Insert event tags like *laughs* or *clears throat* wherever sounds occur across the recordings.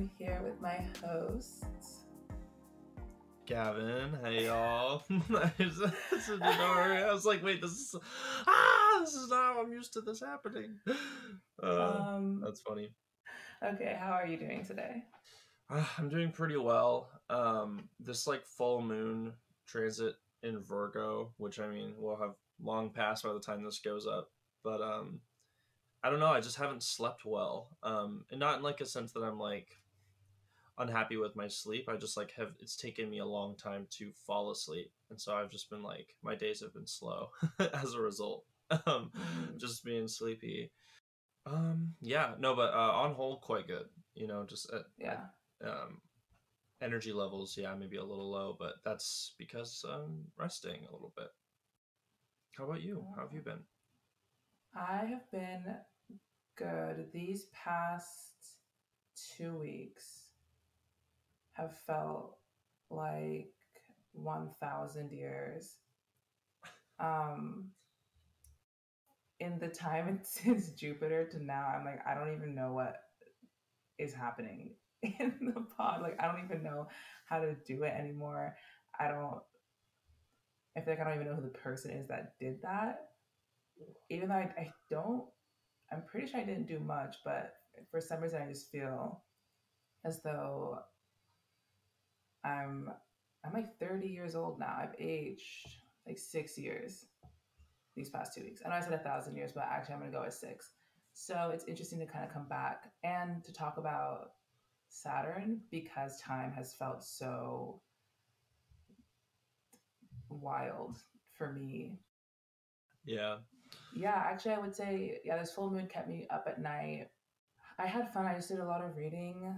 I'm here with my host. Gavin, hey y'all. *laughs* I was like, wait, this is ah, this is not how I'm used to this happening. Uh, um, that's funny. Okay, how are you doing today? Uh, I'm doing pretty well. Um, this like full moon transit in Virgo, which I mean will have long passed by the time this goes up, but um, I don't know. I just haven't slept well. Um, and not in like a sense that I'm like unhappy with my sleep. I just like have it's taken me a long time to fall asleep, and so I've just been like my days have been slow *laughs* as a result. Um, mm. just being sleepy. Um, yeah, no, but uh, on whole, quite good. You know, just at, yeah. um, energy levels, yeah, maybe a little low, but that's because I'm resting a little bit. How about you? How have you been? I have been good. These past two weeks have felt like 1,000 years. Um, in the time *laughs* since Jupiter to now, I'm like, I don't even know what is happening *laughs* in the pod. Like, I don't even know how to do it anymore. I don't, I feel like I don't even know who the person is that did that. Even though I, I don't, I'm pretty sure I didn't do much, but for some reason, I just feel as though I'm I'm like 30 years old now. I've aged like six years these past two weeks. I know I said a thousand years, but actually I'm gonna go with six. So it's interesting to kind of come back and to talk about Saturn because time has felt so wild for me. Yeah. Yeah, actually I would say, yeah, this full moon kept me up at night. I had fun. I just did a lot of reading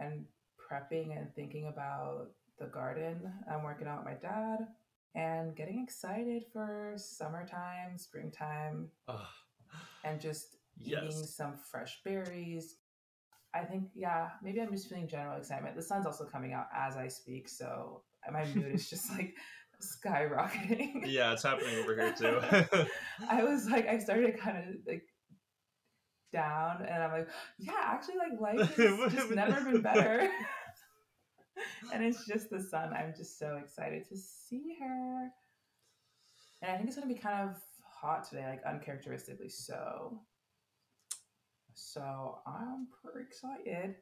and prepping and thinking about the garden. I'm working out with my dad and getting excited for summertime, springtime, oh, and just yes. eating some fresh berries. I think, yeah, maybe I'm just feeling general excitement. The sun's also coming out as I speak, so my mood is just like skyrocketing. Yeah, it's happening over here too. *laughs* I was like, I started kind of like down and I'm like, yeah, actually like *laughs* life has just never been better. *laughs* *laughs* and it's just the sun. I'm just so excited to see her. And I think it's gonna be kind of hot today, like uncharacteristically so. So I'm pretty excited.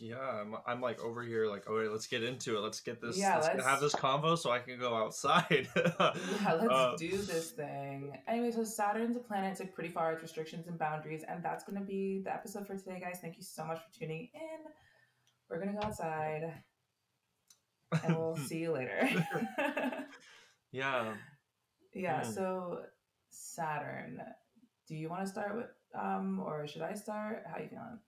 Yeah, I'm, I'm like over here, like, okay, let's get into it. Let's get this. Yeah, let's, let's... have this convo so I can go outside. *laughs* yeah, let's uh, do this thing. Anyway, so Saturn's a planet, it's like pretty far, it's restrictions and boundaries, and that's gonna be the episode for today, guys. Thank you so much for tuning in. We're gonna go outside, and we'll *laughs* see you later. *laughs* yeah. Yeah. So Saturn, do you want to start with, um, or should I start? How you feeling?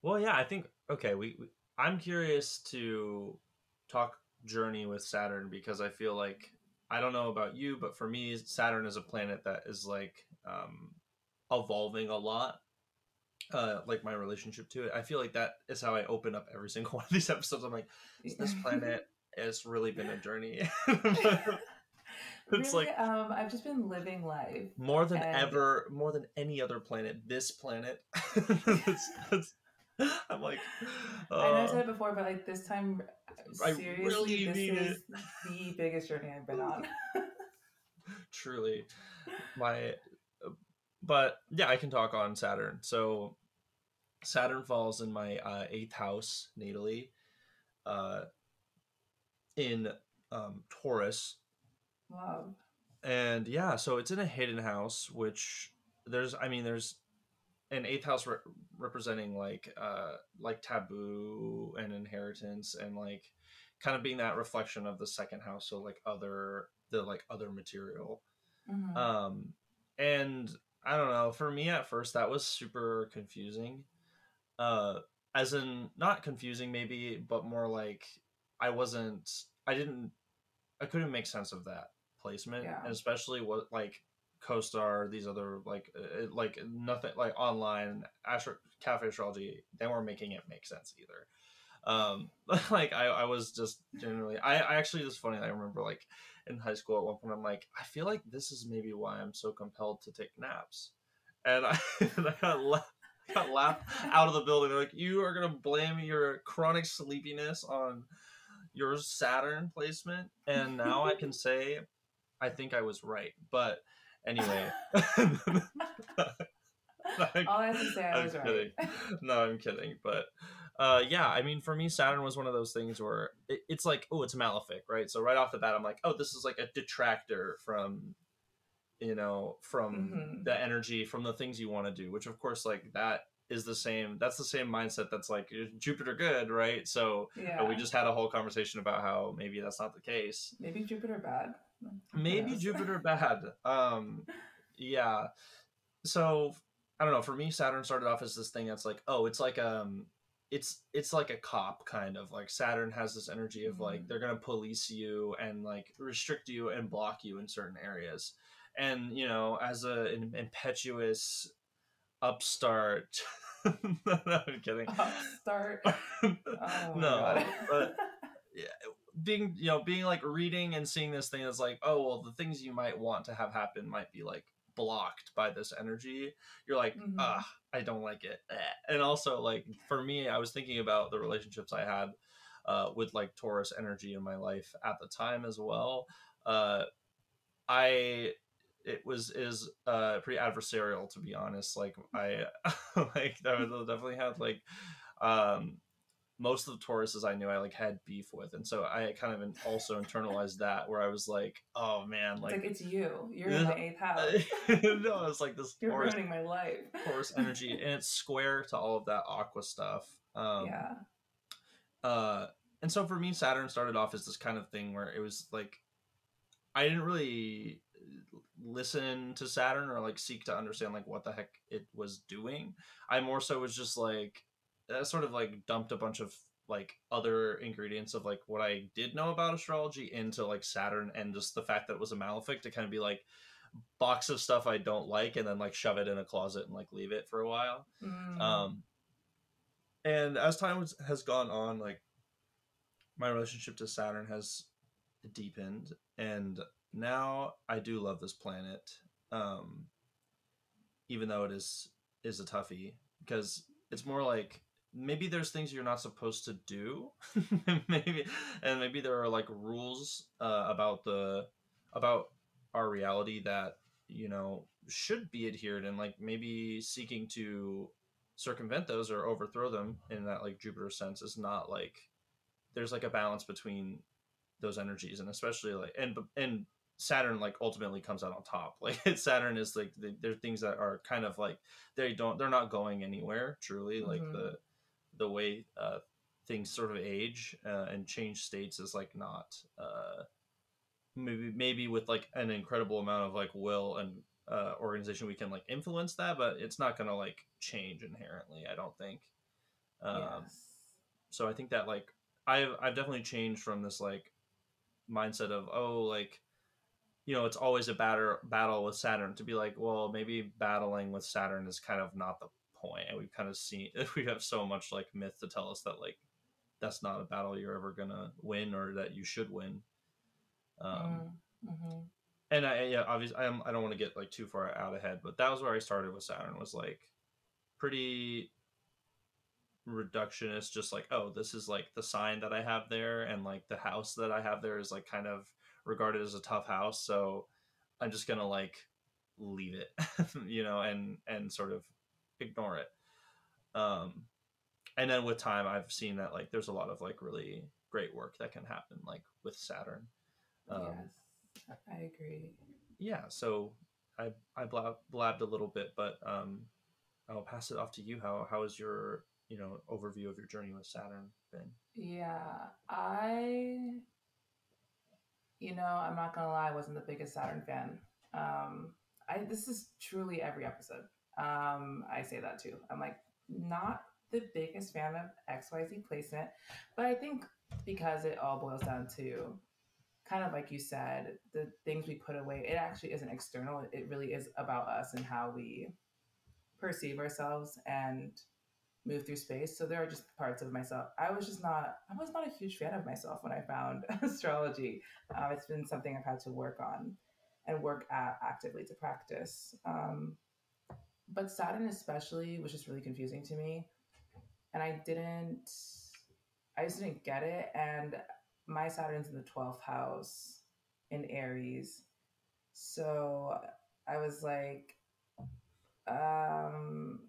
Well, yeah, I think okay. We, we I'm curious to talk journey with Saturn because I feel like I don't know about you, but for me, Saturn is a planet that is like um, evolving a lot. Uh, like my relationship to it, I feel like that is how I open up every *laughs* single one of these episodes. I'm like, this planet has really been a journey. *laughs* it's really, like um, I've just been living life more than and... ever, more than any other planet. This planet, *laughs* it's, it's, *laughs* I'm like, uh, I know I said it before, but like this time, seriously, really this is it. the biggest journey I've been on. *laughs* Truly, my, but yeah, I can talk on Saturn. So, Saturn falls in my uh, eighth house natally, uh, in um, Taurus. Wow. And yeah, so it's in a hidden house, which there's, I mean, there's an eighth house re- representing like uh like taboo and inheritance and like kind of being that reflection of the second house so like other the like other material mm-hmm. um and i don't know for me at first that was super confusing uh as in not confusing maybe but more like i wasn't i didn't i couldn't make sense of that placement yeah. and especially what like CoStar, these other like uh, like nothing like online Astro Cafe Astrology, they weren't making it make sense either. Um, *laughs* like I, I was just generally I, I actually it's funny I remember like in high school at one point I'm like I feel like this is maybe why I'm so compelled to take naps, and I *laughs* and I got left. got laughed out of the building. They're like, you are gonna blame your chronic sleepiness on your Saturn placement, and now I can *laughs* say, I think I was right. But anyway. *laughs* *laughs* All I have to say, I was kidding. right. no, I'm kidding. But uh, yeah, I mean, for me, Saturn was one of those things where it, it's like, oh, it's malefic, right? So right off the bat, I'm like, oh, this is like a detractor from, you know, from Mhm. the energy, from the things you want to do. Which, of course, like that is the same. That's the same mindset. That's like Jupiter good, right? So yeah. we just had a whole conversation about how maybe that's not the case maybe Jupiter bad. Maybe *laughs* jupiter bad. Um yeah. So i don't know. For me saturn started off as this thing that's like oh it's like um it's it's like a cop kind of. Like saturn has this energy of like Mhm. they're gonna police you and like restrict you and block you in certain areas. And you know as a, an impetuous upstart *laughs* no, i'm kidding. Upstart. *laughs* Oh no but yeah, being you know being like reading and seeing this thing is like oh well the things you might want to have happen might be like blocked by this energy you're like Mhm. ah i don't like it Eh. and also like for me i was thinking about the relationships i had uh, with like taurus energy in my life at the time as well uh, i it was is uh pretty adversarial to be honest like i *laughs* like that, i definitely had like um most of the Tauruses I knew I like had beef with, and so I kind of also internalized that where I was like, oh man, It's like, like it's you. You're in the eighth house. *laughs* no, it's like this You're Taurus, ruining my life. Taurus energy, and it's square to all of that aqua stuff. Um, yeah. uh, and so for me, Saturn started off as this kind of thing where it was like, I didn't really listen to Saturn or like seek to understand like what the heck it was doing. I more so was just like, uh, sort of like dumped a bunch of like other ingredients of like what I did know about astrology into like Saturn and just the fact that it was a malefic to kind of be like box of stuff I don't like and then like shove it in a closet and like leave it for a while. Mm. Um, and as time has gone on, like my relationship to Saturn has deepened, and now I do love this planet, um, even though it is is a toughie because it's more like maybe there's things you're not supposed to do, *laughs* maybe, and maybe there are like rules uh, about the about our reality that you know should be adhered and like maybe seeking to circumvent those or overthrow them in that like Jupiter sense is not like there's like a balance between those energies and especially like and and Saturn like ultimately comes out on top. *laughs* Like Saturn is like the, there are things that are kind of like they don't they're not going anywhere truly. Like Mhm. the the way uh, things sort of age uh, and change states is like not uh, maybe maybe with like an incredible amount of like will and uh, organization we can like influence that, but it's not gonna like change inherently. I don't think. Um, yes. so I think that like I've I've definitely changed from this like mindset of oh like you know it's always a batter battle with Saturn to be like well maybe battling with Saturn is kind of not the point and we've kind of seen *laughs* we have so much like myth to tell us that like that's not a battle you're ever gonna win or that you should win um Mm, mhm. and I yeah obviously I, am, I don't want to get like too far out ahead but that was where I started with Saturn was like pretty reductionist just like oh this is like the sign that I have there and like the house that I have there is like kind of regarded as a tough house so I'm just gonna like leave it *laughs* you know and and sort of ignore it um and then with time I've seen that like there's a lot of like really great work that can happen like with Saturn um, yes. I agree. yeah so i i blab, blabbed a little bit but um i'll pass it off to you how how is your you know overview of your journey with saturn been Yeah, I, you know, I'm not gonna lie, I wasn't the biggest Saturn fan. Um, I this is truly every episode. Um, I say that too. I'm like not the biggest fan of XYZ placement, but I think because it all boils down to kind of like you said, the things we put away, it actually isn't external. It really is about us and how we perceive ourselves and move through space. So there are just parts of myself. I was just not. I was not a huge fan of myself when I found *laughs* astrology. Uh, it's been something I've had to work on and work at actively to practice. Um, but Saturn especially was just really confusing to me, and I didn't, I just didn't get it. And my Saturn's in the twelfth house in Aries, so I was like, um,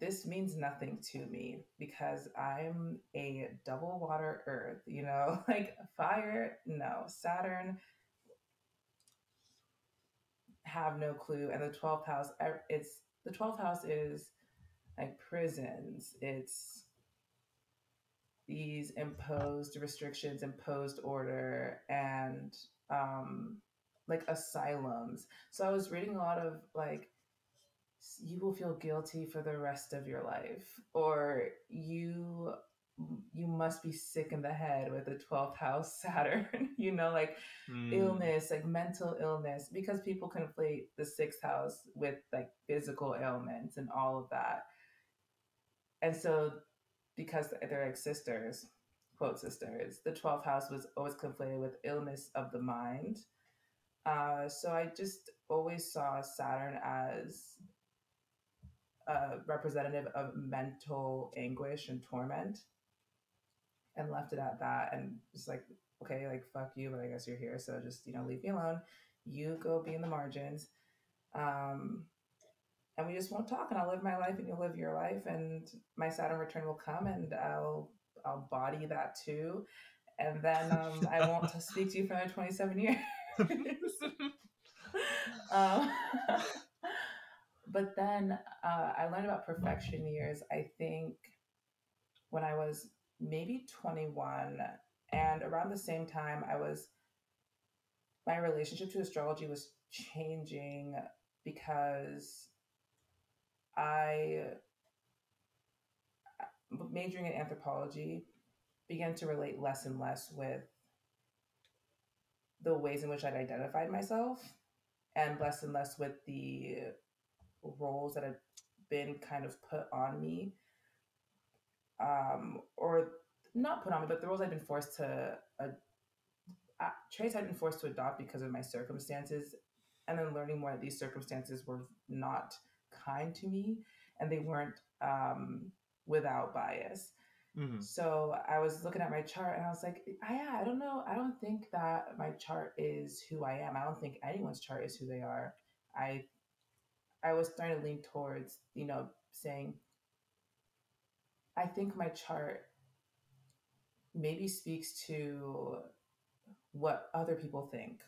this means nothing to me because I'm a double water earth, you know, *laughs* like fire, no, Saturn have no clue. And the 12th house, it's the 12th house is like prisons, it's these imposed restrictions, imposed order, and um, like asylums. So I was reading a lot of like you will feel guilty for the rest of your life or you you must be sick in the head with the 12th house *laughs* saturn you know like mm. illness like mental illness because people conflate the sixth house with like physical ailments and all of that. And so because they're like sisters quote sisters the 12th house was always conflated with illness of the mind. Uh, so i just always saw saturn as a representative of mental anguish and torment and left it at that and just like okay like fuck you but i guess you're here so just you know leave me alone. You go be in the margins. Um and we just won't talk and i'll live my life and you'll live your life and my saturn return will come and i'll i'll body that too. And then um, i won't speak to you for another 27 years. *laughs* Um, *laughs* but then uh, I learned about perfection years, I think, when I was maybe 21. And around the same time, I was, my relationship to astrology was changing because I, uh, majoring in anthropology, began to relate less and less with the ways in which I'd identified myself and less and less with the roles that had been kind of put on me um, or not put on me but the roles i've been forced to uh, uh, traits i've been forced to adopt because of my circumstances and then learning more that these circumstances were not kind to me and they weren't um, without bias. Mm-hmm. so i was looking at my chart and i was like yeah i don't know i don't think that my chart is who i am. I don't think anyone's chart is who they are. I I was starting to lean towards, you know, saying, I think my chart maybe speaks to what other people think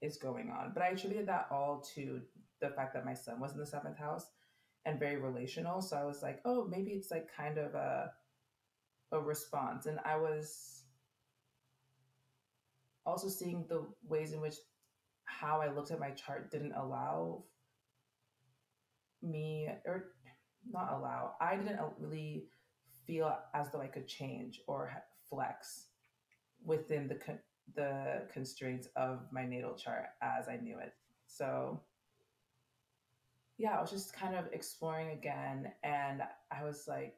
is going on. But I attributed that all to the fact that my sun was in the seventh house and very relational. So I was like, oh, maybe it's like kind of a a response. And I was also seeing the ways in which how I looked at my chart didn't allow me or not allow i didn't really feel as though i could change or flex within the con- the constraints of my natal chart as i knew it so yeah i was just kind of exploring again and i was like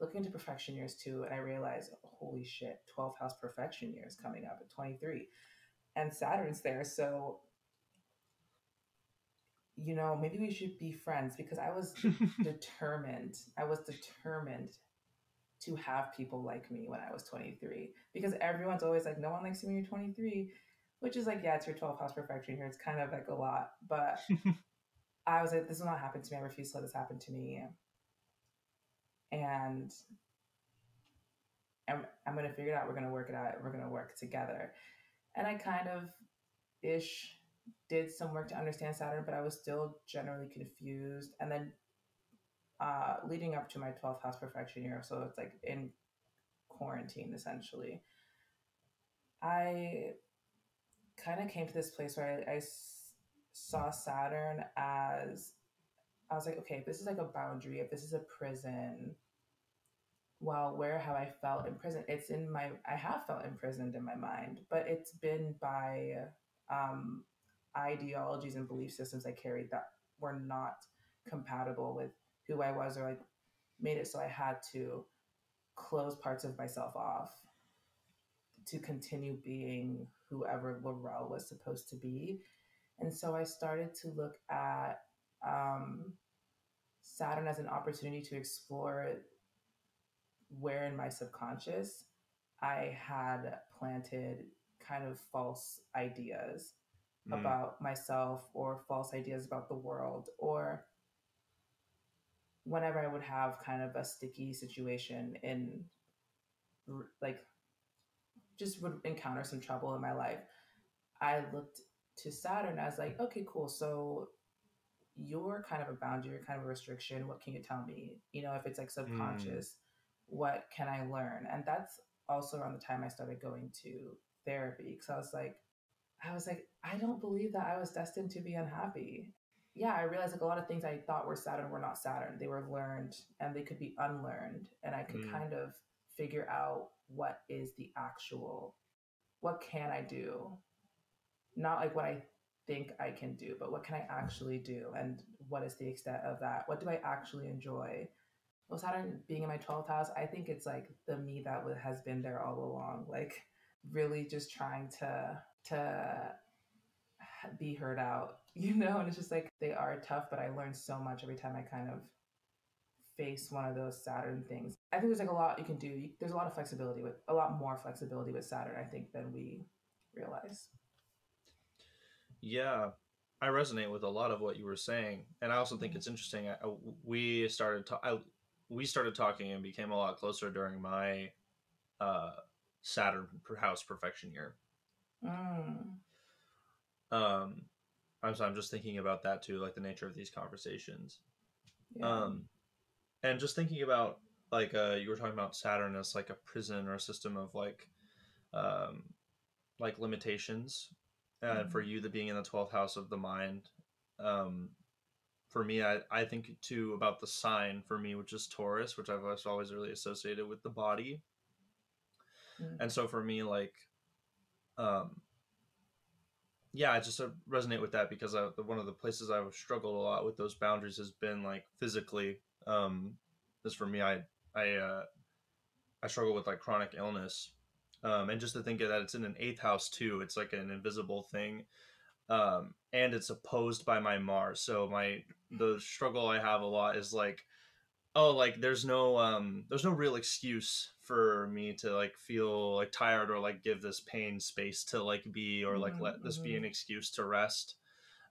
looking into perfection years too and i realized holy shit 12th house perfection years coming up at 23 and saturn's there so you know, maybe we should be friends because I was *laughs* determined. I was determined to have people like me when I was 23 because everyone's always like, no one likes you when you're 23, which is like, yeah, it's your 12th house perfection here. It's kind of like a lot, but *laughs* I was like, this will not happen to me. I refuse to let this happen to me. And I'm, I'm going to figure it out. We're going to work it out. We're going to work together. And I kind of ish did some work to understand Saturn, but I was still generally confused. And then uh, leading up to my 12th house perfection year, so it's like in quarantine essentially, I kind of came to this place where I, saw Saturn as I was like, okay, if this is like a boundary, if this is a prison, well, where have I felt imprisoned? It's in my, I have felt imprisoned in my mind, but it's been by um, ideologies and belief systems I carried that were not compatible with who I was or like made it so I had to close parts of myself off to continue being whoever Laurel was supposed to be. And so I started to look at um, Saturn as an opportunity to explore where in my subconscious I had planted kind of false ideas mm. about myself or false ideas about the world or whenever I would have kind of a sticky situation in like just would encounter some trouble in my life, I looked to Saturn as like, okay, cool. So you're kind of a boundary, you're kind of a restriction. What can you tell me? You know, if it's like mm. subconscious, mm. what can I learn? And that's also around the time I started going to therapy because I was like, I was like, I don't believe that I was destined to be unhappy. Yeah, I realized like a lot of things I thought were Saturn were not Saturn. They were learned and they could be unlearned. And I could mm. kind of figure out what is the actual, what can I do? Not like what I think I can do, but what can I actually do? And what is the extent of that? What do I actually enjoy? Well, Saturn being in my 12th house, I think it's like the me that has been there all along. Like really just trying to to be heard out, *laughs* you know? And it's just like they are tough, but I learn so much every time I kind of face one of those Saturn things. I think there's like a lot you can do. There's a lot of flexibility with a lot more flexibility with Saturn, I think, than we realize. Yeah, I resonate with a lot of what you were saying, and I also think it's interesting. I, we started to, I, we started talking and became a lot closer during my uh, Saturn house perfection year. Mm. Um, I'm so I'm just thinking about that too, like the nature of these conversations. Yeah. Um, and just thinking about like uh, you were talking about Saturn as like a prison or a system of like, um, like limitations. And mm-hmm. for you, the being in the twelfth house of the mind, um, for me, I, I think too about the sign for me, which is Taurus, which I've always really associated with the body. Mm-hmm. And so for me, like, um, yeah, I just uh, resonate with that because I, one of the places I've struggled a lot with those boundaries has been like physically. Um, this for me, I I uh, I struggle with like chronic illness, um, and just to think of that it's in an eighth house too. It's like an invisible thing, um, and it's opposed by my Mars. So my the struggle I have a lot is like, oh, like there's no um, there's no real excuse for me to like feel like tired or like give this pain space to like be or like mm-hmm, let this mm-hmm. be an excuse to rest.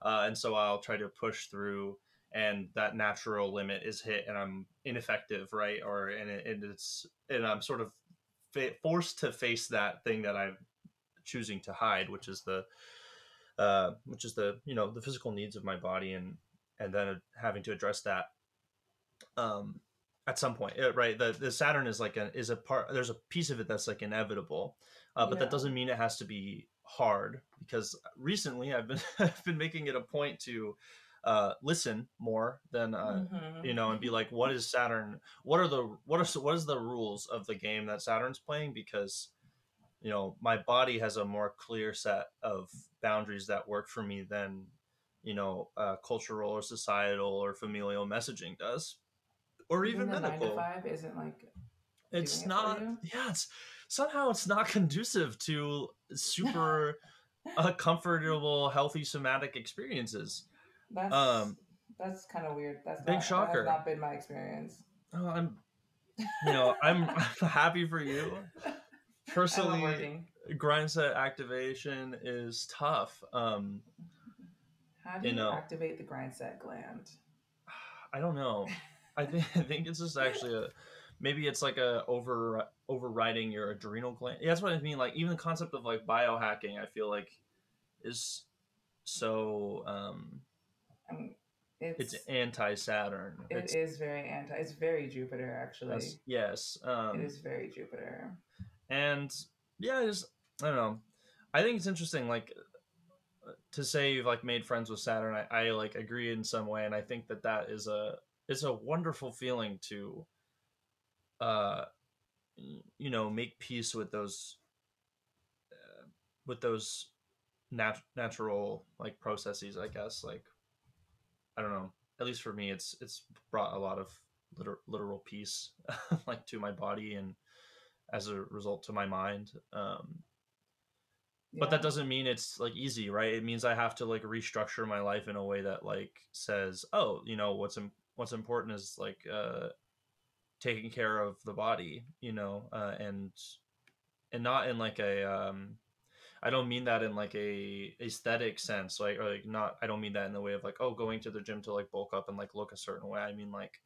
Uh, and so I'll try to push through and that natural limit is hit and I'm ineffective, right? Or and, it, and it's and I'm sort of fa- forced to face that thing that I'm choosing to hide, which is the uh, which is the you know the physical needs of my body and and then having to address that um at some point uh, right the, the saturn is like a is a part there's a piece of it that's like inevitable uh, but yeah. that doesn't mean it has to be hard because recently i've been *laughs* i've been making it a point to uh, listen more than uh, mm-hmm. you know and be like what is saturn what are the what are what is the rules of the game that saturn's playing because you know my body has a more clear set of boundaries that work for me than you know uh, cultural or societal or familial messaging does or even, even medical five isn't like it's not it yeah it's somehow it's not conducive to super *laughs* uh, comfortable healthy somatic experiences that's um, that's kind of weird. That's big not, shocker. That not been my experience. Oh, I'm, *laughs* you know, I'm, I'm happy for you. Personally, grind set activation is tough. Um, How do you, you know, activate the grind set gland? I don't know. *laughs* *laughs* I think I think it's just actually a maybe it's like a over overriding your adrenal gland. Yeah, that's what I mean. Like even the concept of like biohacking, I feel like is so um it's, it's anti Saturn. It it's, is very anti. It's very Jupiter, actually. Yes. Um, it is very Jupiter. And yeah, I just I don't know. I think it's interesting, like to say you've like made friends with Saturn. I, I like agree in some way, and I think that that is a it's a wonderful feeling to, uh, you know, make peace with those, uh, with those nat- natural like processes. I guess like I don't know. At least for me, it's it's brought a lot of literal, literal peace, *laughs* like to my body and as a result to my mind. Um, yeah. But that doesn't mean it's like easy, right? It means I have to like restructure my life in a way that like says, oh, you know, what's Im- what's important is like uh taking care of the body you know uh and and not in like a um I don't mean that in like a aesthetic sense, like or like not. I don't mean that in the way of like oh going to the gym to like bulk up and like look a certain way. I mean like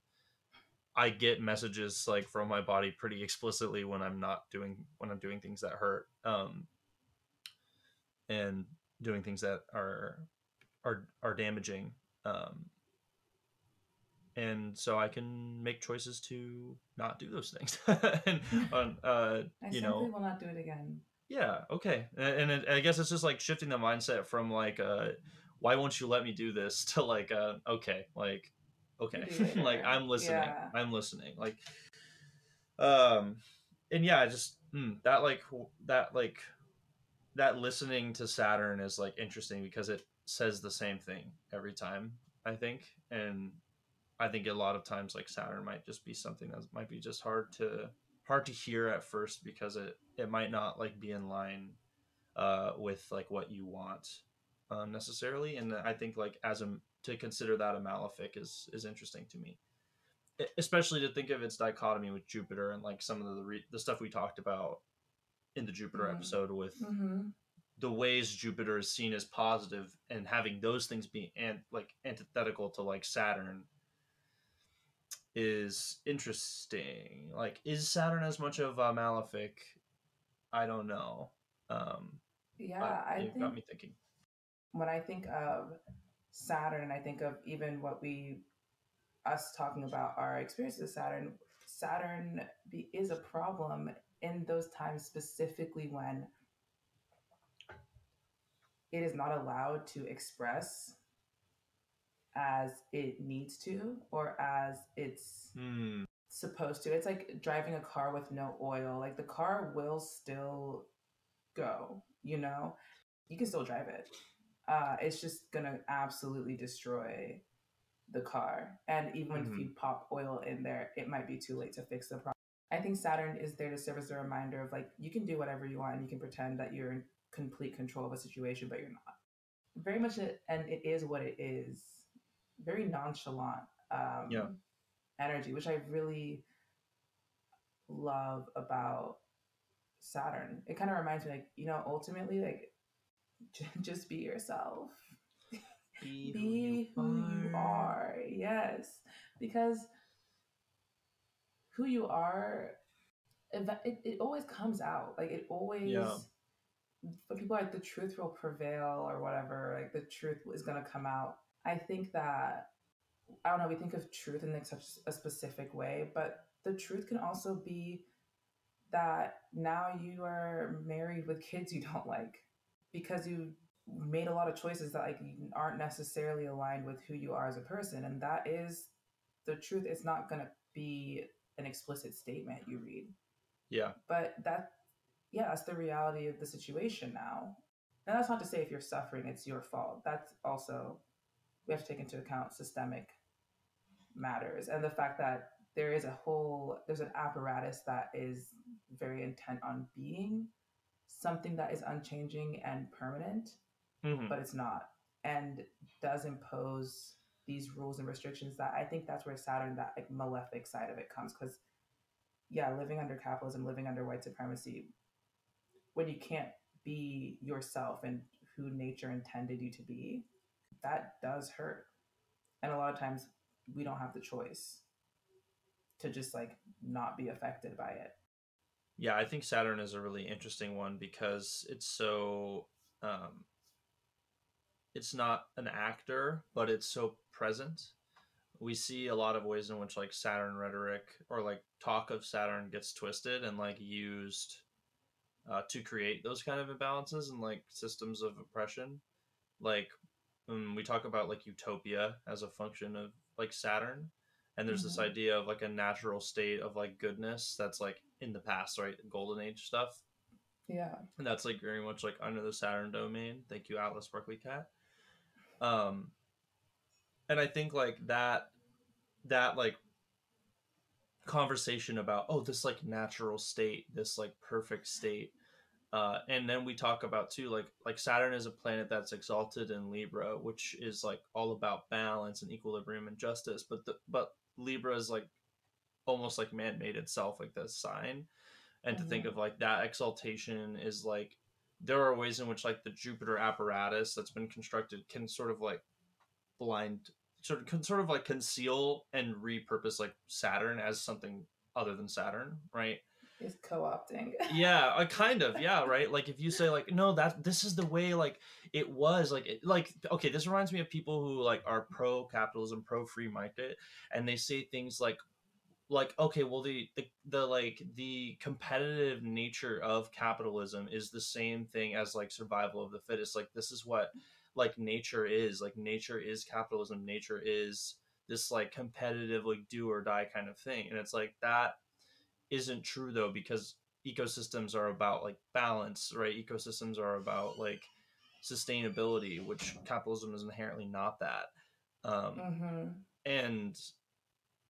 I get messages like from my body pretty explicitly when I'm not doing when I'm doing things that hurt, um, and doing things that are are are damaging, um, and so I can make choices to not do those things. *laughs* and *laughs* uh, I you know, will not do it again. Yeah. Okay. And, and it, I guess it's just like shifting the mindset from like, uh, why won't you let me do this *laughs* to like, uh, okay, like, okay, like I'm listening. Yeah. I'm listening. Like, um, and yeah, just mm, that like that like that listening to Saturn is like interesting because it says the same thing every time. I think, and I think a lot of times like Saturn might just be something that might be just hard to hard to hear at first because it it might not like be in line uh, with like what you want um, necessarily. And I think like as a to consider that a malefic is is interesting to me, especially to think of its dichotomy with Jupiter and like some of the re- the stuff we talked about in the Jupiter mm-hmm. episode with. Mm-hmm. The ways Jupiter is seen as positive and having those things be and like antithetical to like Saturn is interesting. Like, is Saturn as much of a malefic? I don't know. Um, yeah, I think, got me thinking. When I think of Saturn, I think of even what we us talking about our experiences with Saturn. Saturn be, is a problem in those times specifically when it is not allowed to express as it needs to or as it's mm. supposed to. It's like driving a car with no oil. Like the car will still go, you know? You can still drive it. Uh, it's just gonna absolutely destroy the car. And even mm-hmm. if you pop oil in there, it might be too late to fix the problem. I think Saturn is there to serve as a reminder of like you can do whatever you want and you can pretend that you're in complete control of a situation, but you're not. Very much, a, and it is what it is very nonchalant um, yeah. energy, which I really love about Saturn. It kind of reminds me, like you know, ultimately, like *laughs* j- just be yourself. *laughs* Be, be who, you, who you are. Yes, because who you are, it, it, it always comes out. Like it always. Yeah. But people like the truth will prevail or whatever. Like the truth is gonna come out I think that I don't know, we think of truth in like such a specific way, but the truth can also be that now you are married with kids you don't like because you made a lot of choices that like aren't necessarily aligned with who you are as a person and that is the truth it's not going to be an explicit statement you read. Yeah. But that yeah that's the reality of the situation now. And that's not to say if you're suffering it's your fault. That's also we have to take into account systemic matters and the fact that there is a whole there's an apparatus that is very intent on being something that is unchanging and permanent mm-hmm. but it's not and does impose these rules and restrictions that i think that's where saturn that like malefic side of it comes because yeah living under capitalism living under white supremacy when you can't be yourself and who nature intended you to be that does hurt. And a lot of times we don't have the choice to just like not be affected by it. Yeah, I think Saturn is a really interesting one because it's so um it's not an actor, but it's so present. We see a lot of ways in which like Saturn rhetoric or like talk of Saturn gets twisted and like used uh, to create those kind of imbalances and like systems of oppression. Like um, we talk about like utopia as a function of like Saturn, and there's mm-hmm. this idea of like a natural state of like goodness that's like in the past, right? Golden age stuff. Yeah. And that's like very much like under the Saturn domain. Thank you, Atlas Sparkly Cat. Um, and I think like that, that like conversation about oh this like natural state, this like perfect state, uh, and then we talk about too like like saturn is a planet that's exalted in libra which is like all about balance and equilibrium and justice but the but libra is like almost like man-made itself like the sign and to think Mhm. of like that exaltation is like there are ways in which like the jupiter apparatus that's been constructed can sort of like blind sort of can sort of like conceal and repurpose like saturn as something other than saturn right He's co-opting. *laughs* yeah uh, kind of yeah right like if you say like no that this is the way like it was like it, like okay this reminds me of people who like are pro capitalism pro free market and they say things like like okay well the, the the like the competitive nature of capitalism is the same thing as like survival of the fittest like this is what like nature is like nature is capitalism nature is this like competitive like do or die kind of thing and it's like that isn't true though because ecosystems are about like balance right? Ecosystems are about like sustainability which capitalism is inherently not that um hmm and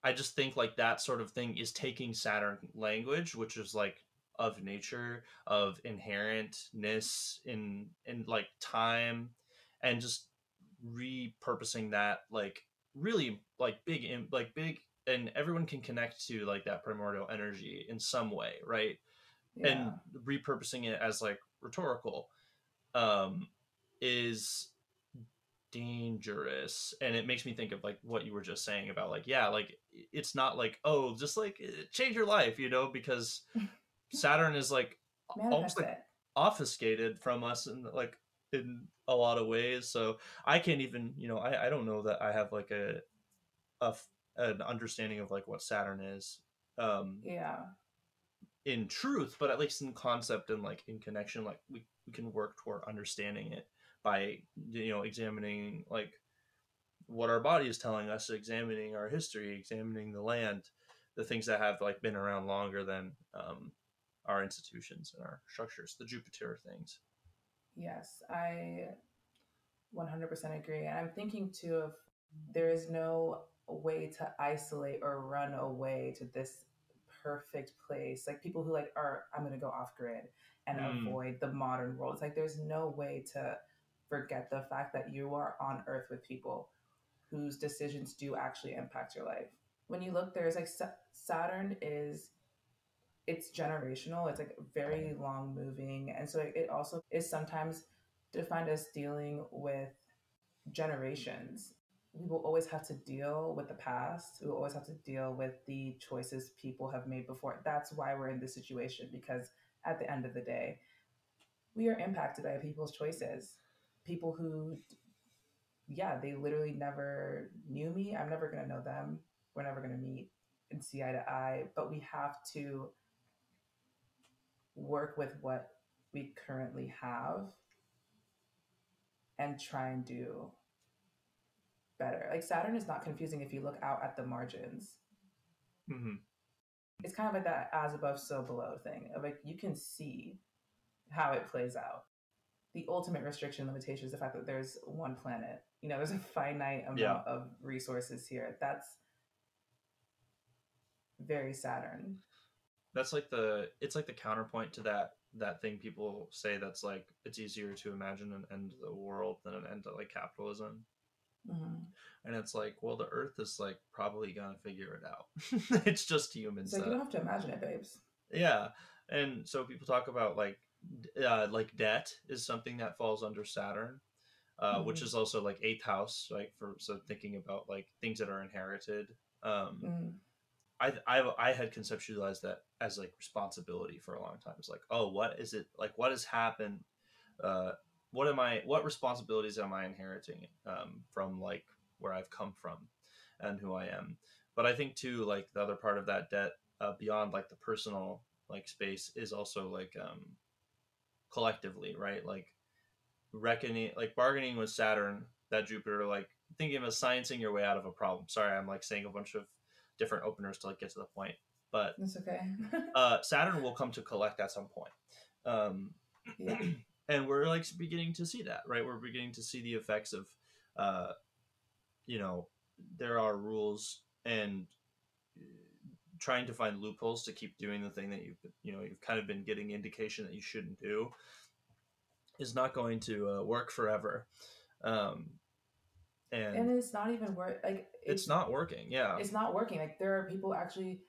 i just think like that sort of thing is taking saturn language which is like of nature of inherentness in in like time and just repurposing that like really like big in like big and everyone can connect to like that primordial energy in some way right Yeah. and repurposing it as like rhetorical um is dangerous and it makes me think of like what you were just saying about like yeah like it's not like oh just like eh, change your life you know because *laughs* saturn is like almost like it. obfuscated from us and like in a lot of ways so i can't even you know i, I don't know that i have like a, a an understanding of like what saturn is um Yeah. in truth but at least in concept and like in connection like we, we can work toward understanding it by you know examining like what our body is telling us examining our history examining the land the things that have like been around longer than um, our institutions and our structures the jupiter things Yes, I 100% agree. And I'm thinking too of there is no way to isolate or run away to this perfect place. Like people who like are I'm to go off grid and Mm. avoid the modern world. It's like there's no way to forget the fact that you are on earth with people whose decisions do actually impact your life. When you look there's like Saturn is it's generational it's like very long moving and so it also is sometimes defined as dealing with generations we will always have to deal with the past. We will always have to deal with the choices people have made before. That's why we're in this situation because at the end of the day we are impacted by people's choices. People who yeah they literally never knew me. I'm never going to know them. We're never going to meet and see eye to eye. But we have to work with what we currently have and try and do better. Like Saturn is not confusing if you look out at the margins. mm-hmm. It's kind of like that as above, so below thing. Of like you can see how it plays out. The ultimate restriction limitation is the fact that there's one planet. You know, there's a finite amount Yeah. of resources here. That's very Saturn. that's like the it's like the counterpoint to that that thing people say that's like it's easier to imagine an end to the world than an end to like capitalism Mhm. and it's like well the earth is like probably gonna figure it out *laughs* it's just humans So you don't have to imagine it, babes. yeah and so people talk about like uh, like debt is something that falls under saturn uh, which Mhm. is also like eighth house right for so thinking about like things that are inherited um Mm. I, I I had conceptualized that as like responsibility for a long time. It's like, oh, what is it like? What has happened? Uh, what am I? What responsibilities am I inheriting um, from like where I've come from and who I am? But I think too, like the other part of that debt uh, beyond like the personal like space is also like um, collectively, right? Like reckoning, like bargaining with Saturn, that Jupiter, like thinking of sciencing your way out of a problem. Sorry, I'm like saying a bunch of different openers to like get to the point. But That's okay. *laughs* uh, Saturn will come to collect at some point. Um, yeah. *clears throat* and we're like beginning to see that, right? We're beginning to see the effects of, uh, you know, there are rules and trying to find loopholes to keep doing the thing that you've you know you've kind of been getting indication that you shouldn't do is not going to uh, work forever. Um, and, and it's not even work like it's, not working yeah. it's not working. Like there are people actually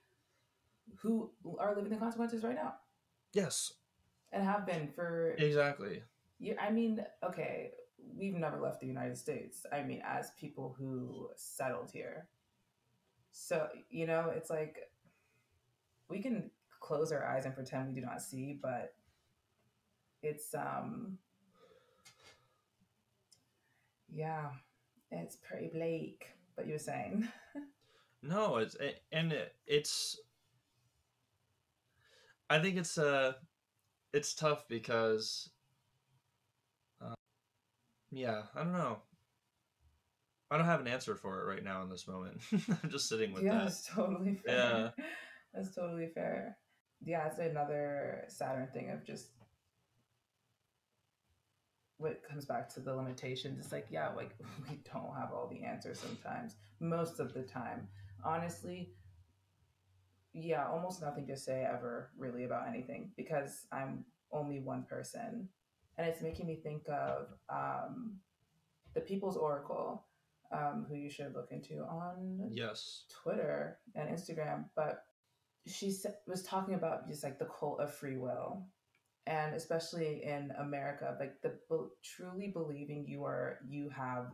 who are living the consequences right now. Yes and have been for exactly. Yeah i mean okay we've never left the united states i mean as people who settled here. So you know it's like we can close our eyes and pretend we do not see but it's um yeah it's pretty bleak but you were saying. *laughs* No it's and it, it's i think it's uh it's tough because uh, yeah i don't know. I don't have an answer for it right now in this moment. *laughs* I'm just sitting with yeah, that. that's totally fair. Yeah. *laughs* That's totally fair. Yeah it's another saturn thing of just what comes back to the limitations it's like yeah like *laughs* we don't have all the answers sometimes. Most of the time. Honestly yeah almost nothing to say ever really about anything because i'm only one person. And it's making me think of um, the people's oracle um, who you should look into on yes. Twitter and instagram but she was talking about just like the cult of free will and especially in America, like the truly believing you are you have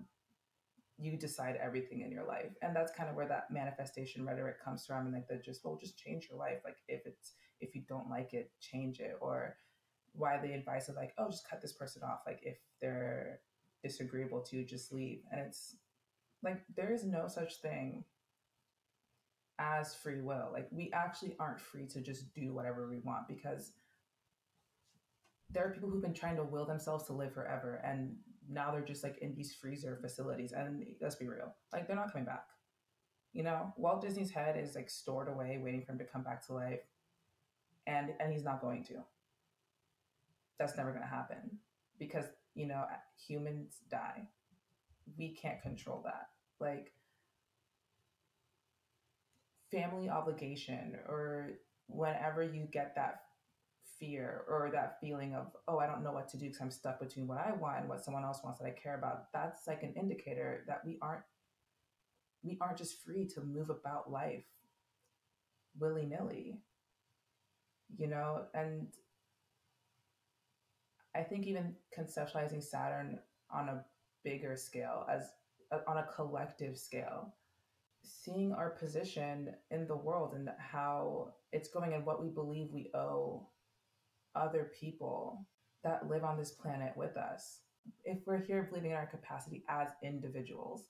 you decide everything in your life, and that's kind of where that manifestation rhetoric comes from, and like the just well, just change your life. Like if it's if you don't like it, change it, or why the advice of like oh, just cut this person off. Like if they're disagreeable to you, just leave, and it's like there is no such thing as free will. Like we actually aren't free to just do whatever we want because there are people who've been trying to will themselves to live forever and now they're just like in these freezer facilities and let's be real like they're not coming back. You know walt disney's head is like stored away waiting for him to come back to life and and he's not going to. That's never going to happen because you know humans die. We can't control that. Like family obligation or whenever you get that fear or that feeling of oh i don't know what to do because i'm stuck between what i want and what someone else wants that i care about that's like an indicator that we aren't we aren't just free to move about life willy-nilly you know? And i think even conceptualizing saturn on a bigger scale as uh, on a collective scale seeing our position in the world and how it's going and what we believe we owe other people that live on this planet with us. If we're here believing in our capacity as individuals,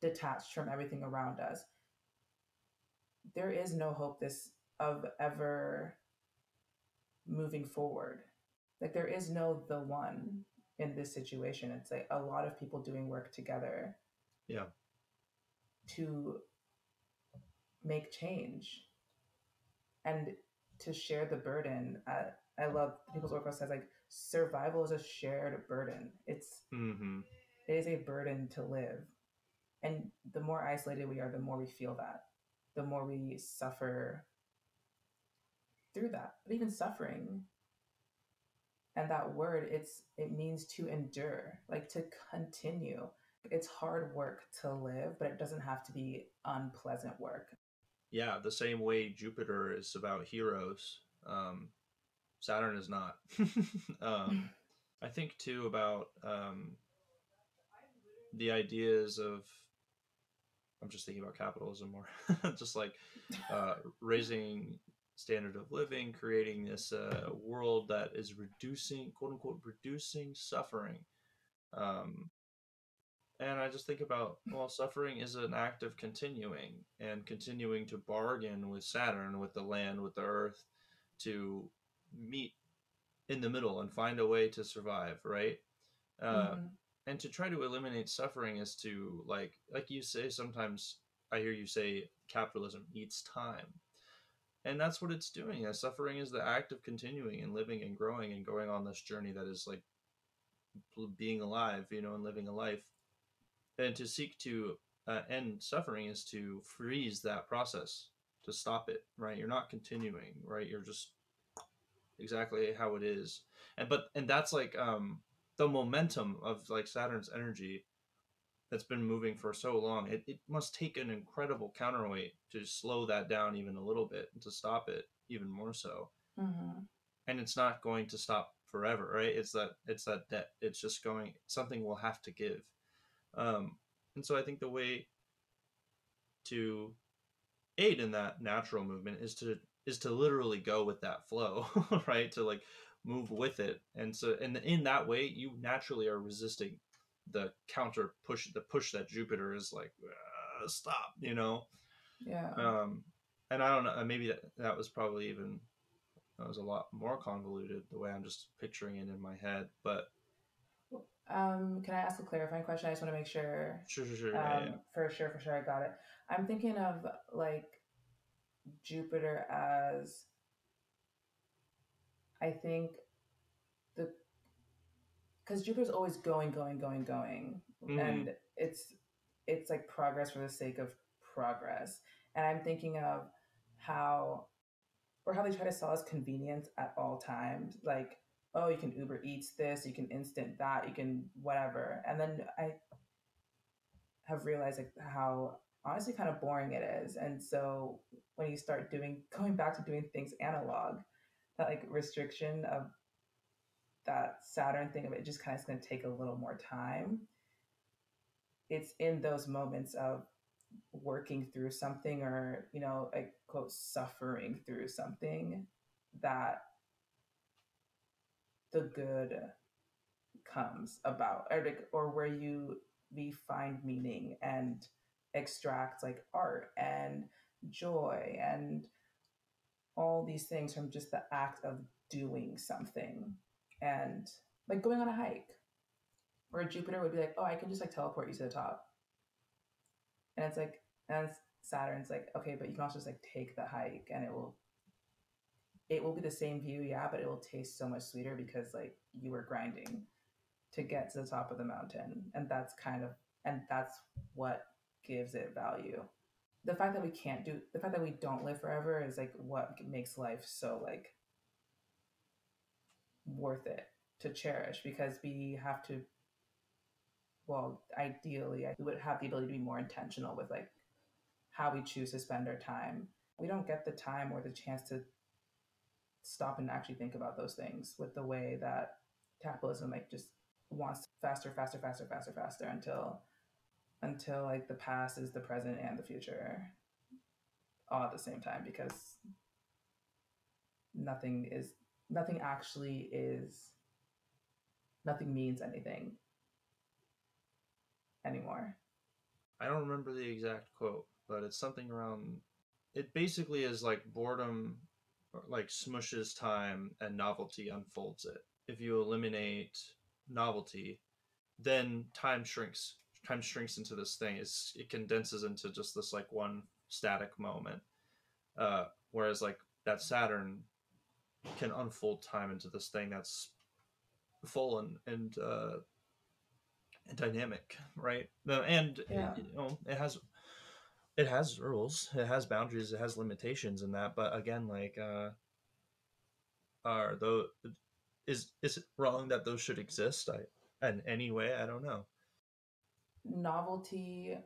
detached from everything around us, there is no hope this of ever moving forward. Like there is no the one in this situation. It's like a lot of people doing work together. Yeah. To make change and to share the burden. Uh, I love People's Oracle says like survival is a shared burden. It's mm-hmm. it is a burden to live, and the more isolated we are, the more we feel that, the more we suffer through that. But even suffering, and that word, it's it means to endure, like to continue. It's hard work to live, but it doesn't have to be unpleasant work. Yeah, the same way Jupiter is about heroes. Um, Saturn is not. *laughs* um, I think too about um, the ideas of. I'm just thinking about capitalism more, *laughs* just like uh, raising standard of living, creating this uh, world that is reducing, quote unquote, reducing suffering. Um, and I just think about, well, suffering is an act of continuing and continuing to bargain with Saturn, with the land, with the earth, to meet in the middle and find a way to survive, right? Uh, mm-hmm. And to try to eliminate suffering is to like, like you say. Sometimes I hear you say capitalism eats time, and that's what it's doing. As suffering is the act of continuing and living and growing and going on this journey that is like being alive, you know, and living a life. And to seek to uh, end suffering is to freeze that process, to stop it, right? You're not continuing, right? You're just exactly how it is. And but and that's like um the momentum of like Saturn's energy that's been moving for so long. It it must take an incredible counterweight to slow that down even a little bit and to stop it even more so. Mm-hmm. And it's not going to stop forever, right? It's that it's that debt. It's just going something will have to give. Um and so I think the way to aid in that natural movement is to is to literally go with that flow *laughs* right to like move with it and so and in that way you naturally are resisting the counter push the push that jupiter is like uh, stop you know Yeah. um and i don't know maybe that, that was probably even that was a lot more convoluted the way i'm just picturing it in my head but Um, can I ask a clarifying question? I just want to make sure. sure sure sure Um, yeah, yeah. for sure, for sure, I got it. I'm thinking of like Jupiter as. I think the because Jupiter's always going, going, going, going, Mhm. and it's it's like progress for the sake of progress. And I'm thinking of how or how they try to sell us convenience at all times. Like, oh, you can Uber Eats this, you can instant that, you can whatever. And then I have realized like how honestly kind of boring it is. And so when you start doing going back to doing things analog, that like restriction of that Saturn thing of it just kind of is going to take a little more time. It's in those moments of working through something or, you know, like quote, suffering through something that the good comes about or, or where you we find meaning and extract like art and joy and all these things from just the act of doing something and like going on a hike. Where jupiter would be like oh i can just like teleport you to the top. And it's like and saturn's like okay but you can also just like take the hike and it will it will be the same view yeah but it will taste so much sweeter because like you were grinding to get to the top of the mountain. And that's kind of and that's what gives it value. The fact that we can't do the fact that we don't live forever is like what makes life so like worth it to cherish because we have to well ideally we would have the ability to be more intentional with like how we choose to spend our time. We don't get the time or the chance to stop and actually think about those things with the way that capitalism like just wants faster faster faster faster faster until until like the past is the present and the future all at the same time because nothing is nothing actually is nothing means anything anymore I don't remember the exact quote, but it's something around. It basically is like boredom, or like smushes time and novelty unfolds it. If you eliminate novelty, then time shrinks. Time shrinks into this thing. It's, it condenses into just this like one static moment. Uh, whereas like that Saturn can unfold time into this thing that's full and and uh, and dynamic, right? No, and Yeah. you know it has it has rules, it has boundaries, it has limitations in that. But again, like, uh, are though is is it wrong that those should exist? I in any way, I don't know. Novelty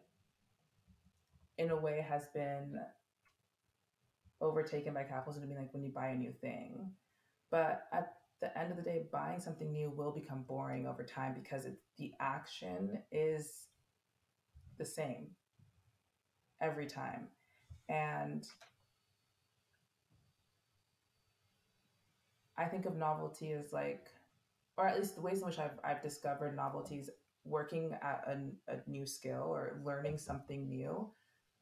in a way has been overtaken by capitalism to like when you buy a new thing. But at the end of the day buying something new will become boring over time because it, the action is the same every time. And i think of novelty as like or at least the ways in which i've, I've discovered novelties working at a, a new skill or learning something new,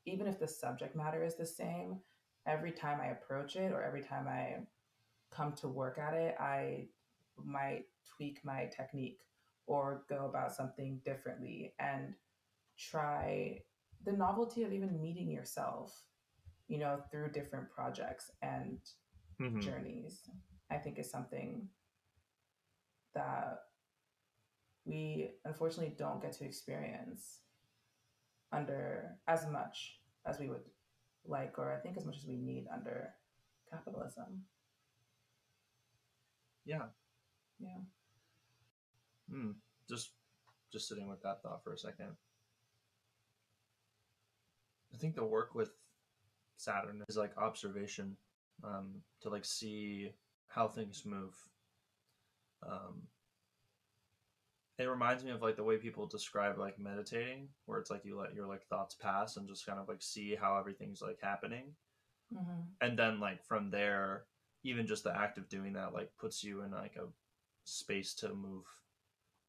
even if the subject matter is the same, every time I approach it or every time I come to work at it, I might tweak my technique or go about something differently and try the novelty of even meeting yourself, you know, through different projects and Mhm. journeys, I think is something that we unfortunately don't get to experience under as much as we would like or I think as much as we need under capitalism. Yeah. Yeah. Hmm. Just just sitting with that thought for a second. I think the work with Saturn is like observation, um, to like see how things move. Um, it reminds me of like the way people describe like meditating, where it's like you let your like thoughts pass and just kind of like see how everything's like happening, Mm-hmm. and then like from there, even just the act of doing that like puts you in like a space to move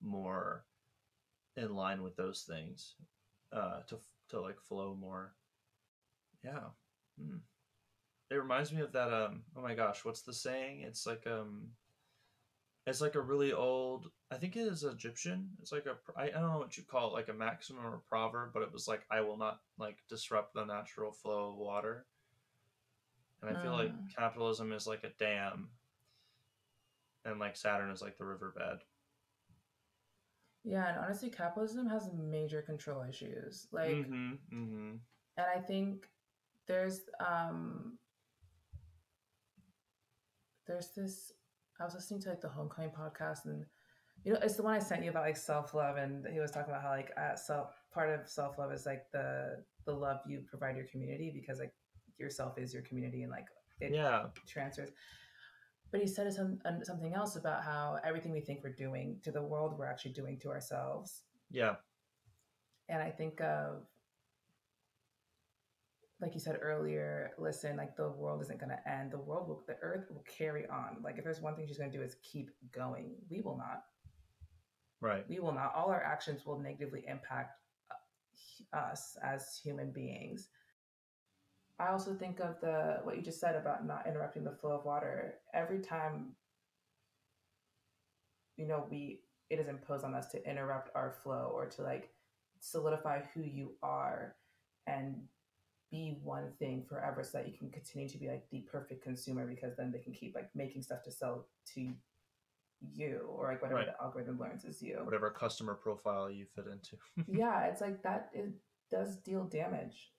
more in line with those things, uh, to to like flow more. Yeah. Hmm. It reminds me of that. Um. Oh my gosh, what's the saying? It's like um. It's like a really old. I think it is Egyptian. It's like a. I, I don't know what you call it, like a maximum or a proverb, but it was like, "I will not like disrupt the natural flow of water." And I feel like Mm. capitalism is like a dam, and like Saturn is like the riverbed. Yeah, and honestly, capitalism has major control issues. Like, mm-hmm, mm-hmm. and I think there's um there's this. I was listening to like the Homecoming podcast, and you know, it's the one I sent you about like self love, and he was talking about how like uh, self part of self love is like the the love you provide your community because like yourself is your community, and like it Yeah. transfers. But he said some, um, something else about how everything we think we're doing to the world, we're actually doing to ourselves. Yeah. And I think of, like you said earlier, listen, like the world isn't going to end. The world will, the earth will carry on. Like if there's one thing she's going to do is keep going. We will not. Right. We will not. All our actions will negatively impact uh, us as human beings. I also think of the what you just said about not interrupting the flow of water. Every time, you know, we it is imposed on us to interrupt our flow or to like solidify who you are and be one thing forever so that you can continue to be like the perfect consumer because then they can keep like making stuff to sell to you or like whatever Right. the algorithm learns is you Whatever customer profile you fit into. *laughs* yeah it's like that it does deal damage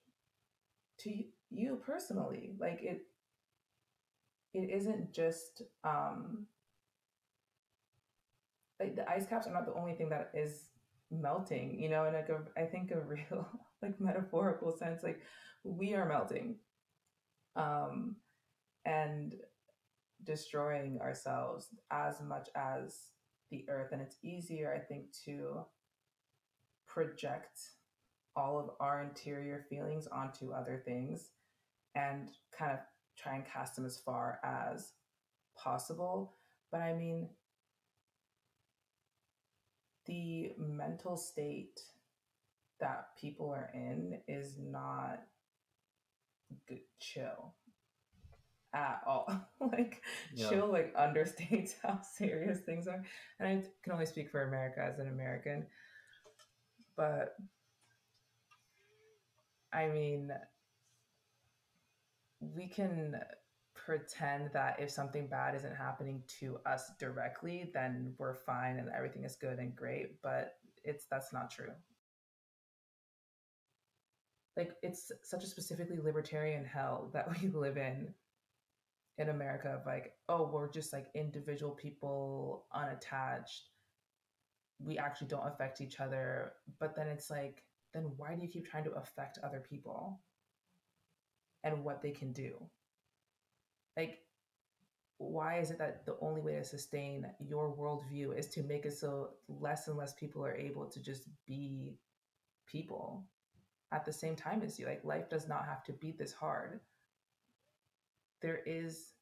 to you personally like it it isn't just um like the ice caps are not the only thing that is melting you know in like a i think a real *laughs* like metaphorical sense like we are melting um and destroying ourselves as much as the earth and it's easier i think to project all of our interior feelings onto other things and kind of try and cast them as far as possible. But I mean, the mental state that people are in is not good, chill at all. *laughs* like, Yeah. chill like *laughs* understates how serious things are. And I can only speak for America as an American. But I mean, we can pretend that if something bad isn't happening to us directly, then we're fine and everything is good and great. But it's that's not true. Like it's such a specifically libertarian hell that *laughs* we live in in America of like, oh, we're just like individual people, unattached. We actually don't affect each other. But then it's like, then why do you keep trying to affect other people and what they can do? Like, why is it that the only way to sustain your worldview is to make it so less and less people are able to just be people at the same time as you? Like, life does not have to be this hard. There is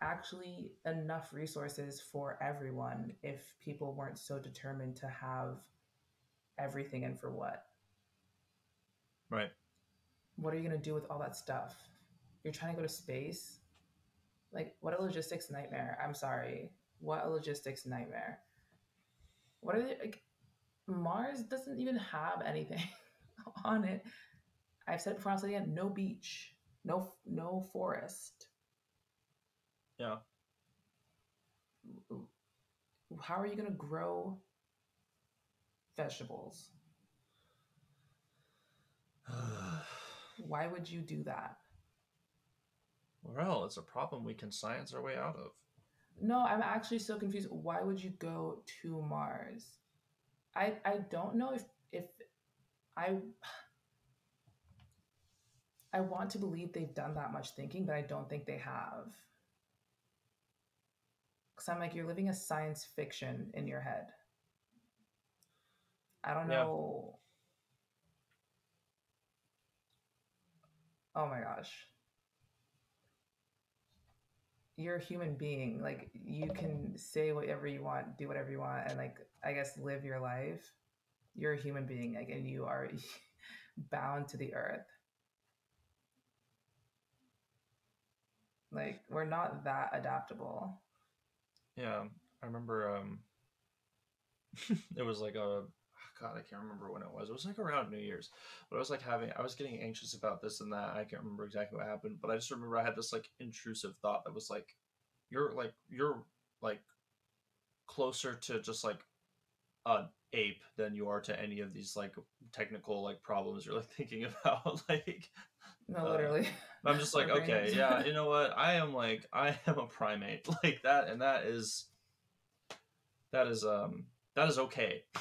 actually enough resources for everyone if people weren't so determined to have everything and for what? Right. What are you going to do with all that stuff? You're trying to go to space? Like, what a logistics nightmare. I'm sorry. What a logistics nightmare. What are they like? Mars doesn't even have anything *laughs* on it. I've said it before, I'll say it again no beach, no, no forest. Yeah. How are you going to grow vegetables? *sighs* Why would you do that? Well, it's a problem we can science our way out of. No, I'm actually so confused. Why would you go to Mars? I I don't know if if I I want to believe they've done that much thinking, but I don't think they have. Cuz I'm like you're living a science fiction in your head. I don't Yeah. know. Oh my gosh. You're a human being. Like you can say whatever you want, do whatever you want, and like I guess live your life. You're a human being, like, and you are *laughs* bound to the earth. Like we're not that adaptable. Yeah, I remember um *laughs* it was like a god, I can't remember when it was. It was like around New Year's. But I was like having I was getting anxious about this and that. I can't remember exactly what happened, but I just remember I had this like intrusive thought that was like you're like you're like closer to just like an ape than you are to any of these like technical like problems you're like *laughs* thinking about *laughs* like No, Uh, literally. I'm just like, okay, yeah, *laughs* you know what? I am like, I am a primate, like that, and that is, that is, um, that is okay. *laughs*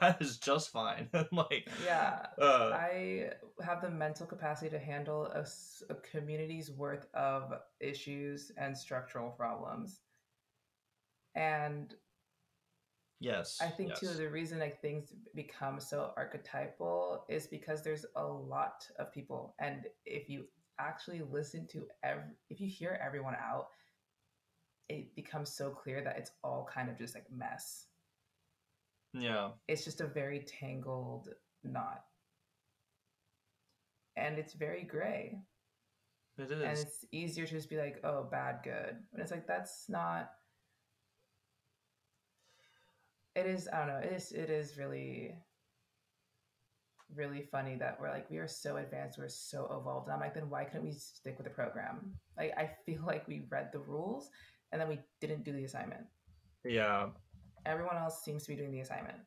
that is just fine. *laughs* like, yeah. uh, I have the mental capacity to handle a community's worth of issues and structural problems. And yes, I think too yes. the reason like things become so archetypal is because there's a lot of people, and if you actually listen to every, if you hear everyone out, it becomes so clear that it's all kind of just like mess. Yeah, It's just a very tangled knot, and it's very gray. it and it's easier to just be like, oh, bad, good. But it's like that's not. It is. I don't know. It is. It is really, really funny that we're like we are so advanced, we're so evolved. And I'm like, then why couldn't we stick with the program? Like I feel *laughs* like we read the rules and then we didn't do the assignment. Yeah, Everyone else seems to be doing the assignment.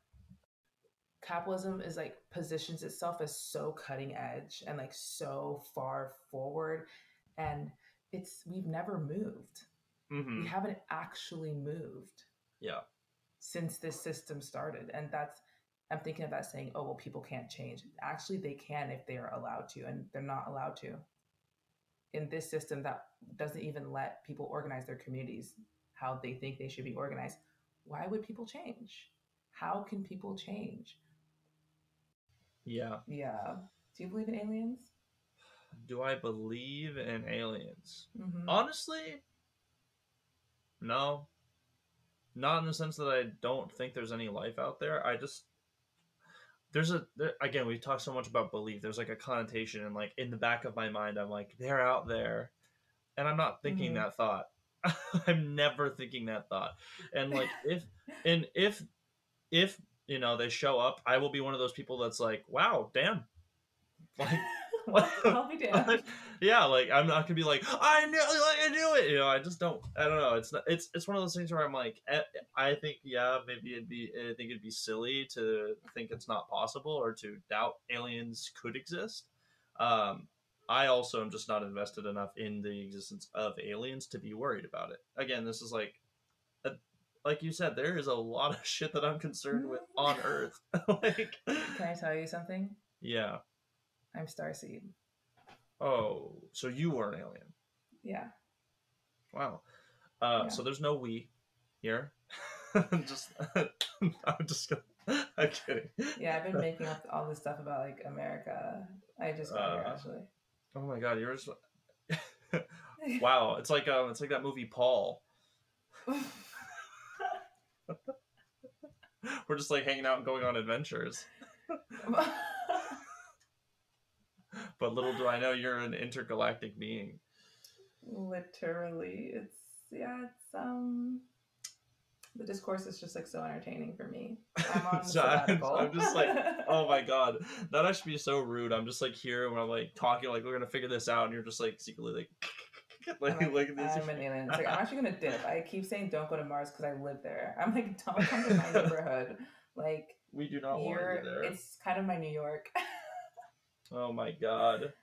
Capitalism is like positions itself as so cutting edge and like so far forward, and it's we've never moved. hmm we haven't actually moved yeah, since this system started and that's i'm thinking of that saying oh well people can't change actually they can if they are allowed to and they're not allowed to in this system that doesn't even let people organize their communities how they think they should be organized why would people change how can people change yeah. yeah do you believe in aliens Do I believe in aliens? Mhm. Honestly, no. Not in the sense that I don't think there's any life out there. I just there's a there, again we talk so much about belief. There's like a connotation and like in the back of my mind I'm like they're out there, and I'm not thinking Mhm. that thought. *laughs* I'm never thinking that thought. And like *laughs* if and if if you know they show up, I will be one of those people that's like, wow, damn. *laughs* Like i'll be damned yeah, like I'm not gonna be like I knew, like I knew it. You know, I just don't. I don't know. It's not. It's it's one of those things where I'm like, eh, I think yeah, maybe it'd be. I think it'd be silly to think it's not possible or to doubt aliens could exist. Um, I also am just not invested enough in the existence of aliens to be worried about it. Again, this is like. A, like you said, there is a lot of *laughs* shit that I'm concerned with on *laughs* Earth. *laughs* like, can i tell you something yeah. i'm starseed Oh, so you were an alien. yeah Wow. Uh, Yeah. So there's no we here. just, I'm just gonna. I'm kidding. Yeah, I've been making up all this stuff about like America. I just got here Uh, actually. Oh my god, yours. *laughs* wow, it's like um, it's like that movie Paul. *laughs* We're just like hanging out and going on adventures. *laughs* But little do I know, you're an intergalactic being. Literally, it's yeah, it's um. The discourse is just like so entertaining for me. *laughs* I'm on So I'm- I'm just like, *laughs* Oh my god, that actually be so rude. I'm just like here when I'm like talking, like we're gonna figure this out, and you're just like secretly like, *laughs* I'm like, like, look at this. I'm an alien. It's like I'm actually gonna dip. I keep saying don't go to Mars because I live there. I'm like don't come to my neighborhood. Like we do not want you there. it's kind of my New York. Oh my god.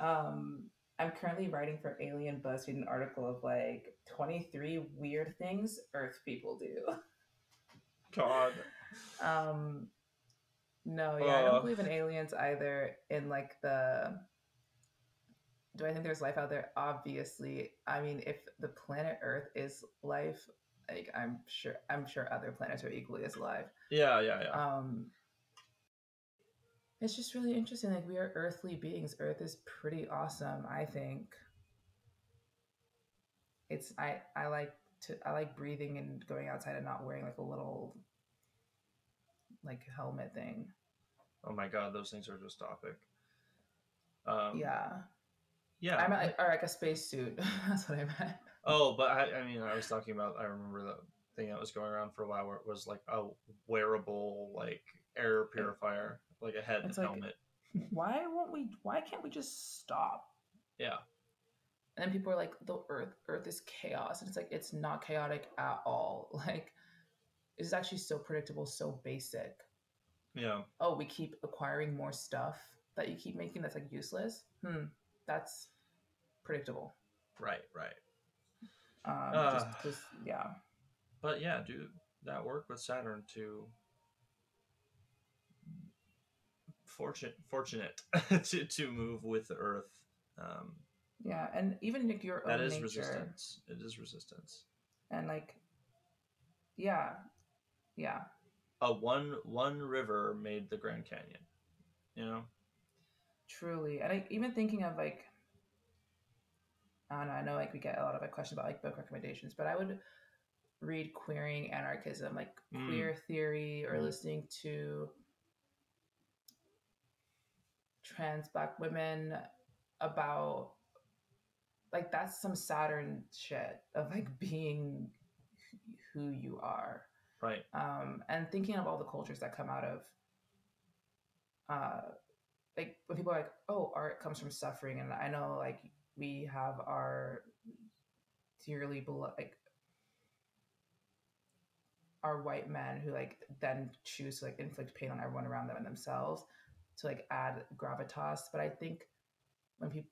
um, I'm currently writing for Alien BuzzFeed an article of like 23 weird things Earth people do. God. Um, no, yeah, I Uh. don't believe in aliens either. In like the, do I think there's life out there? Obviously, I mean, if the planet Earth is life, like I'm sure, I'm sure other planets are equally as alive. Yeah, yeah, yeah. Um, it's just really interesting. Like we are earthly beings. Earth is pretty awesome. I think. It's I I like to I like breathing and going outside and not wearing like a little like helmet thing. oh my god, those things are dystopic. Um, yeah, Yeah. I meant like, or like a spacesuit. *laughs* That's what I meant. Oh, but I, I mean, I was talking about. I remember the thing that was going around for a while, where it was like a wearable, like air purifier, like a head It's like- helmet. Why won't we? Why can't we just stop? Yeah, And then people are like, the Earth, Earth is chaos, and it's like it's not chaotic at all. *laughs* Like, it's actually so predictable, so basic. yeah, oh, we keep acquiring more stuff that you keep making that's like useless. Hmm, that's predictable. right, right. Um, Uh. just, just yeah, But yeah, do that work with Saturn to fortunate, fortunate *laughs* to to move with the Earth. Um, yeah, and even like your that own is nature, resistance. It is resistance. and like, yeah, yeah, A one one river made the Grand Canyon. You know. truly. And I even thinking of like, I don't know. I know like we get a lot of questions about like book recommendations, but I would read queering anarchism, like Mm. queer theory, or Mm. listening to trans black women about like that's some Saturn shit of like being who you are. Right. Um, and thinking of all the cultures that come out of uh like when people are like, oh, art comes from suffering, and I know like we have our dearly beloved like our white men who like then choose to like inflict pain on everyone around them and themselves to like add gravitas. But I think when people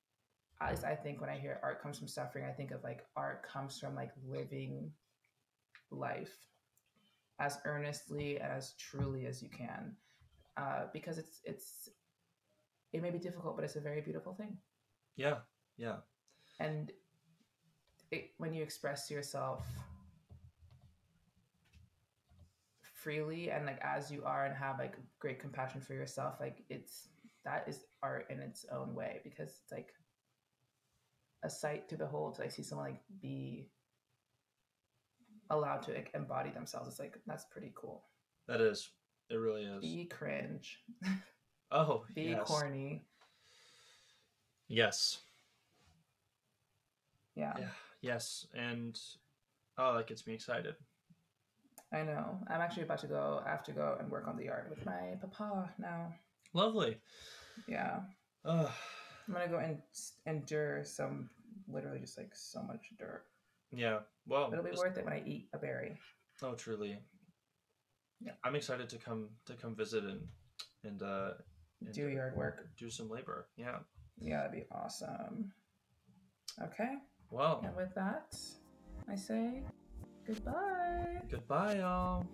at least I think when I hear art comes from suffering, I think of like art comes from like living life as earnestly and as truly as you can. Uh, because it's it's it may be difficult, but it's a very beautiful thing. Yeah. Yeah. And it, when you express yourself freely and like as you are and have like great compassion for yourself, like it's that is art in its own way because it's like a sight to behold to like see someone like be allowed to like, embody themselves. It's like that's pretty cool. That is. It really is. Be cringe, oh, *laughs* be yes. corny. Yes. Yeah, Yeah. Yes. And oh, that gets me excited. I know. I'm actually about to go. I have to go and work on the yard with my papa now. Lovely. Yeah, Uh, I'm gonna go and endure some, literally just like so much dirt. yeah. Well, It'll be worth it when I eat a berry. oh, truly. Yeah. I'm excited to come to come visit and and uh and Do yard work. do some labor. Yeah. Yeah, that'd be awesome. Okay, Well, and with that, I say goodbye. goodbye, y'all.